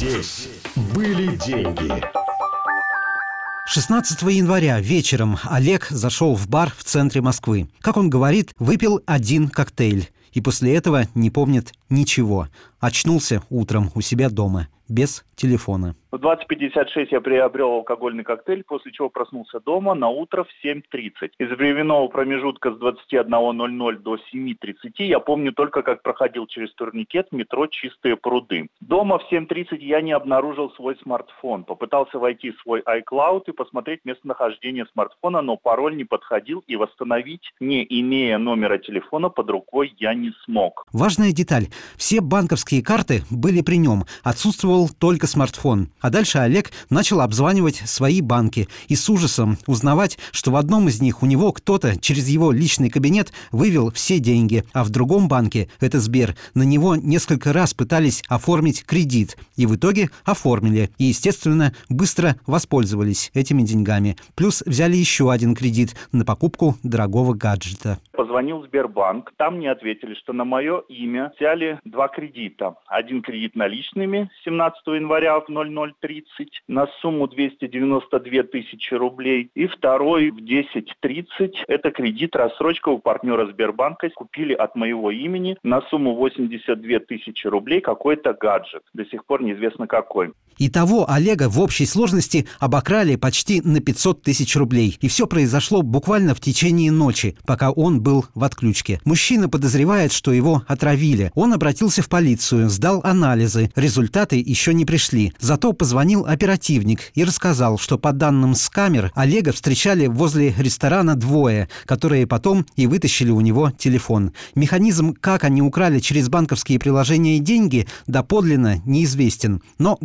Здесь были деньги. 16 января вечером Олег зашел в бар в центре Москвы. Как он говорит, выпил один коктейль. И после этого не помнит ничего. Очнулся утром у себя дома, без телефона. В 20.56 я приобрел алкогольный коктейль, после чего проснулся дома на утро в 7.30. Из временного промежутка с 21.00 до 7.30 я помню только, как проходил через турникет метро «Чистые пруды». Дома в 7.30 я не обнаружил свой смартфон. Попытался войти в свой iCloud и посмотреть местонахождение смартфона, но пароль не подходил и восстановить, не имея номера телефона под рукой, я не смог. Важная деталь. Все банковские карты были при нем. Отсутствовал только смартфон. А дальше Олег начал обзванивать свои банки и с ужасом узнавать, что в одном из них у него кто-то через его личный кабинет вывел все деньги, а в другом банке, это Сбер, на него несколько раз пытались оформить кредит и в итоге оформили. И, естественно, быстро воспользовались этими деньгами. Плюс взяли еще один кредит на покупку дорогого гаджета. Позвонил Сбербанк, там мне ответили, что на мое имя взяли два кредита. Один кредит наличными 17 января в 00 0,30 на сумму 292 тысячи рублей. И второй в 10.30 это кредит, рассрочка у партнера Сбербанка. Купили от моего имени на сумму 82 тысячи рублей какой-то гаджет. До сих пор неизвестно какой. Итого Олега в общей сложности обокрали почти на 500 тысяч рублей. И все произошло буквально в течение ночи, пока он был в отключке. Мужчина подозревает, что его отравили. Он обратился в полицию, сдал анализы. Результаты еще не пришли. Зато позвонил оперативник и рассказал, что по данным с камер Олега встречали возле ресторана двое, которые потом и вытащили у него телефон. Механизм, как они украли через банковские приложения деньги, доподлинно неизвестен. Но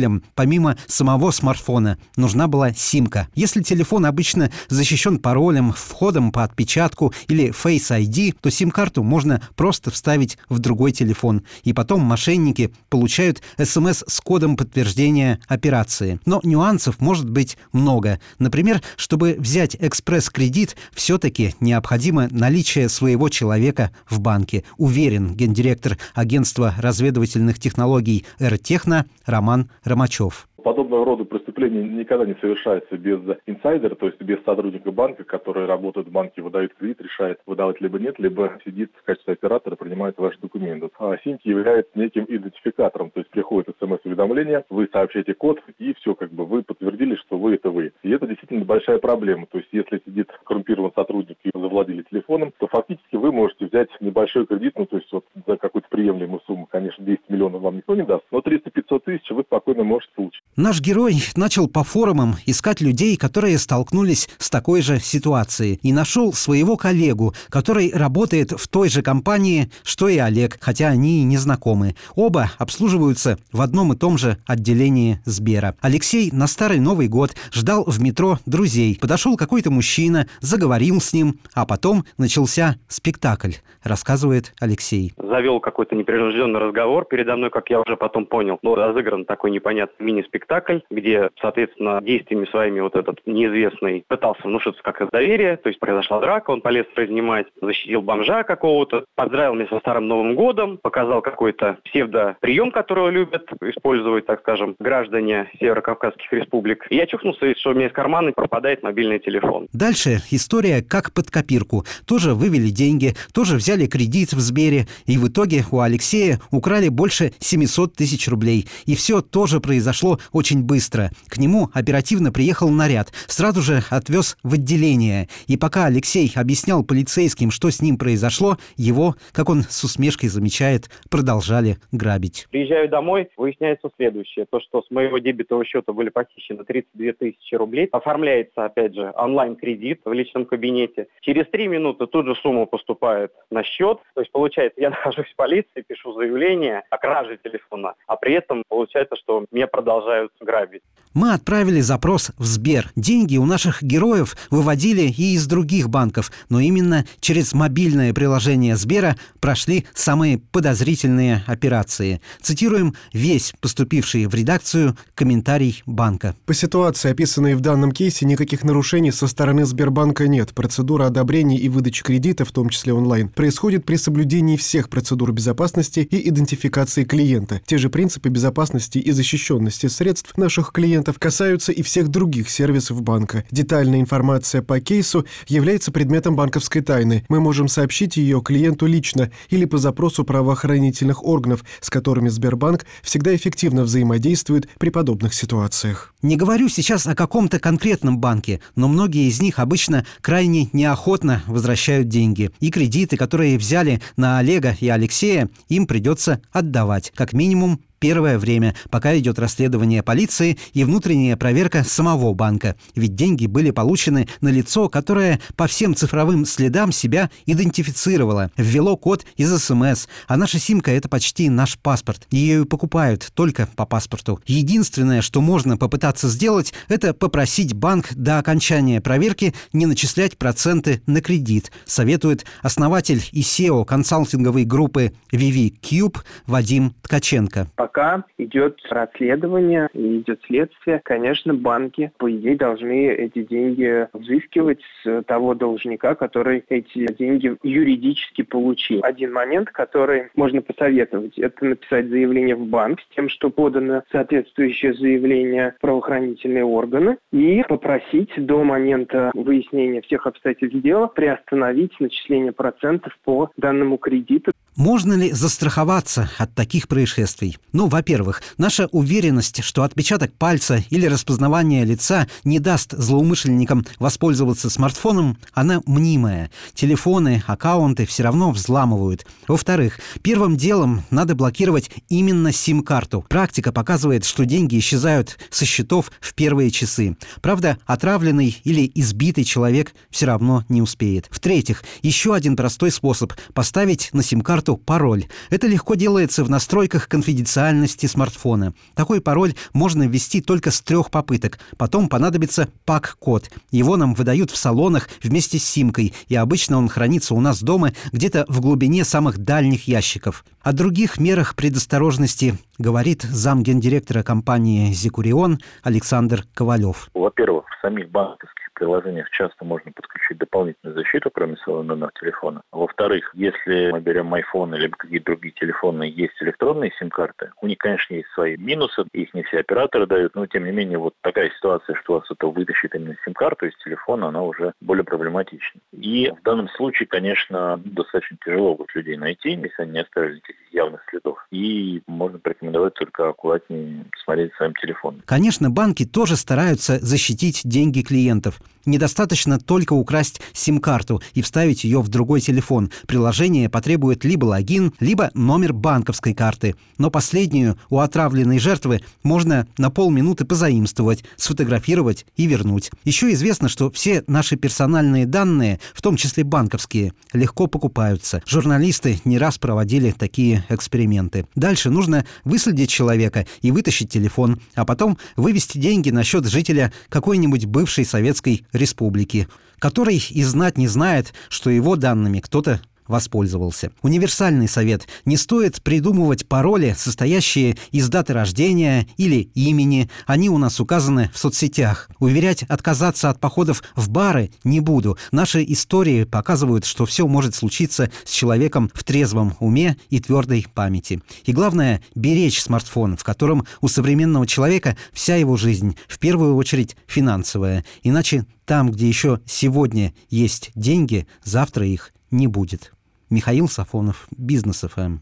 пользователям, помимо самого смартфона, нужна была симка. Если телефон обычно защищен паролем, входом по отпечатку или Face ID, то сим-карту можно просто вставить в другой телефон. И потом мошенники получают смс с кодом подтверждения операции. Но нюансов может быть много. Например, чтобы взять экспресс-кредит, все-таки необходимо наличие своего человека в банке. Уверен гендиректор агентства разведывательных технологий «Эртехно» Роман Ромачев. Подобного рода преступления никогда не совершается без инсайдера, то есть без сотрудника банка, который работает в банке, выдает кредит, решает, выдавать либо нет, либо сидит в качестве оператора, принимает ваши документы. А Синьки является неким идентификатором, то есть приходит смс-уведомление, вы сообщаете код, и все, как бы вы подтвердили, что вы это вы. И это действительно большая проблема. То есть если сидит коррумпированный сотрудник и завладели телефоном, то фактически вы можете взять небольшой кредит, ну то есть вот за какую-то приемлемую сумму, конечно, 10 миллионов вам никто не даст, но 300-500 тысяч вы спокойно можете получить. Наш герой начал по форумам искать людей, которые столкнулись с такой же ситуацией, и нашел своего коллегу, который работает в той же компании, что и Олег, хотя они и не знакомы. Оба обслуживаются в одном и том же отделении Сбера. Алексей на Старый Новый год ждал в метро друзей. Подошел какой-то мужчина, заговорил с ним, а потом начался спектакль, рассказывает Алексей. Завел какой-то непринужденный разговор передо мной, как я уже потом понял. Ну, разыгран такой непонятный мини-спектакль спектакль, где, соответственно, действиями своими вот этот неизвестный пытался внушиться как доверие, то есть произошла драка, он полез разнимать, защитил бомжа какого-то, поздравил меня со Старым Новым Годом, показал какой-то псевдоприем, который любят использовать, так скажем, граждане Северокавказских республик. И я чухнулся, что у меня из кармана пропадает мобильный телефон. Дальше история как под копирку. Тоже вывели деньги, тоже взяли кредит в Сбере, и в итоге у Алексея украли больше 700 тысяч рублей. И все тоже произошло очень быстро. К нему оперативно приехал наряд, сразу же отвез в отделение. И пока Алексей объяснял полицейским, что с ним произошло, его, как он с усмешкой замечает, продолжали грабить. Приезжаю домой, выясняется следующее. То, что с моего дебетового счета были похищены 32 тысячи рублей. Оформляется, опять же, онлайн-кредит в личном кабинете. Через три минуты тут же сумма поступает на счет. То есть, получается, я нахожусь в полиции, пишу заявление о краже телефона, а при этом получается, что мне продолжают продолжают грабить. Мы отправили запрос в Сбер. Деньги у наших героев выводили и из других банков, но именно через мобильное приложение Сбера прошли самые подозрительные операции. Цитируем весь поступивший в редакцию комментарий банка. По ситуации, описанной в данном кейсе, никаких нарушений со стороны Сбербанка нет. Процедура одобрения и выдачи кредита, в том числе онлайн, происходит при соблюдении всех процедур безопасности и идентификации клиента. Те же принципы безопасности и защищенности средств наших клиентов клиентов касаются и всех других сервисов банка. Детальная информация по кейсу является предметом банковской тайны. Мы можем сообщить ее клиенту лично или по запросу правоохранительных органов, с которыми Сбербанк всегда эффективно взаимодействует при подобных ситуациях. Не говорю сейчас о каком-то конкретном банке, но многие из них обычно крайне неохотно возвращают деньги. И кредиты, которые взяли на Олега и Алексея, им придется отдавать. Как минимум первое время, пока идет расследование полиции и внутренняя проверка самого банка. Ведь деньги были получены на лицо, которое по всем цифровым следам себя идентифицировало, ввело код из СМС, а наша симка — это почти наш паспорт. Ее покупают только по паспорту. Единственное, что можно попытаться сделать, это попросить банк до окончания проверки не начислять проценты на кредит, советует основатель и SEO консалтинговой группы VV Cube Вадим Ткаченко пока идет расследование и идет следствие, конечно, банки, по идее, должны эти деньги взыскивать с того должника, который эти деньги юридически получил. Один момент, который можно посоветовать, это написать заявление в банк с тем, что подано соответствующее заявление в правоохранительные органы и попросить до момента выяснения всех обстоятельств дела приостановить начисление процентов по данному кредиту. Можно ли застраховаться от таких происшествий? Ну, во-первых, наша уверенность, что отпечаток пальца или распознавание лица не даст злоумышленникам воспользоваться смартфоном, она мнимая. Телефоны, аккаунты все равно взламывают. Во-вторых, первым делом надо блокировать именно сим-карту. Практика показывает, что деньги исчезают со счетов в первые часы. Правда, отравленный или избитый человек все равно не успеет. В-третьих, еще один простой способ – поставить на сим-карту карту пароль. Это легко делается в настройках конфиденциальности смартфона. Такой пароль можно ввести только с трех попыток. Потом понадобится пак-код. Его нам выдают в салонах вместе с симкой, и обычно он хранится у нас дома где-то в глубине самых дальних ящиков. О других мерах предосторожности говорит замгендиректора компании «Зикурион» Александр Ковалев. Во-первых, в самих банковских приложениях часто можно подключить дополнительную защиту, кроме своего номера телефона. Во-вторых, если мы берем iPhone или какие-то другие телефоны, есть электронные сим-карты, у них, конечно, есть свои минусы, их не все операторы дают, но тем не менее вот такая ситуация, что вас это вытащит именно сим-карту из телефона, она уже более проблематична. И в данном случае, конечно, достаточно тяжело будет людей найти, если они не оставили никаких явных следов. И можно порекомендовать только аккуратнее смотреть своим телефоном. Конечно, банки тоже стараются защитить деньги клиентов. Недостаточно только украсть сим-карту и вставить ее в другой телефон. Приложение потребует либо логин, либо номер банковской карты. Но последнюю у отравленной жертвы можно на полминуты позаимствовать, сфотографировать и вернуть. Еще известно, что все наши персональные данные, в том числе банковские, легко покупаются. Журналисты не раз проводили такие эксперименты. Дальше нужно выследить человека и вытащить телефон, а потом вывести деньги на счет жителя какой-нибудь бывшей советской республики, который и знать не знает, что его данными кто-то воспользовался. Универсальный совет. Не стоит придумывать пароли, состоящие из даты рождения или имени. Они у нас указаны в соцсетях. Уверять отказаться от походов в бары не буду. Наши истории показывают, что все может случиться с человеком в трезвом уме и твердой памяти. И главное – беречь смартфон, в котором у современного человека вся его жизнь, в первую очередь финансовая. Иначе там, где еще сегодня есть деньги, завтра их не будет. Михаил Сафонов, Бизнес ФМ.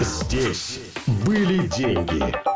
Здесь были деньги.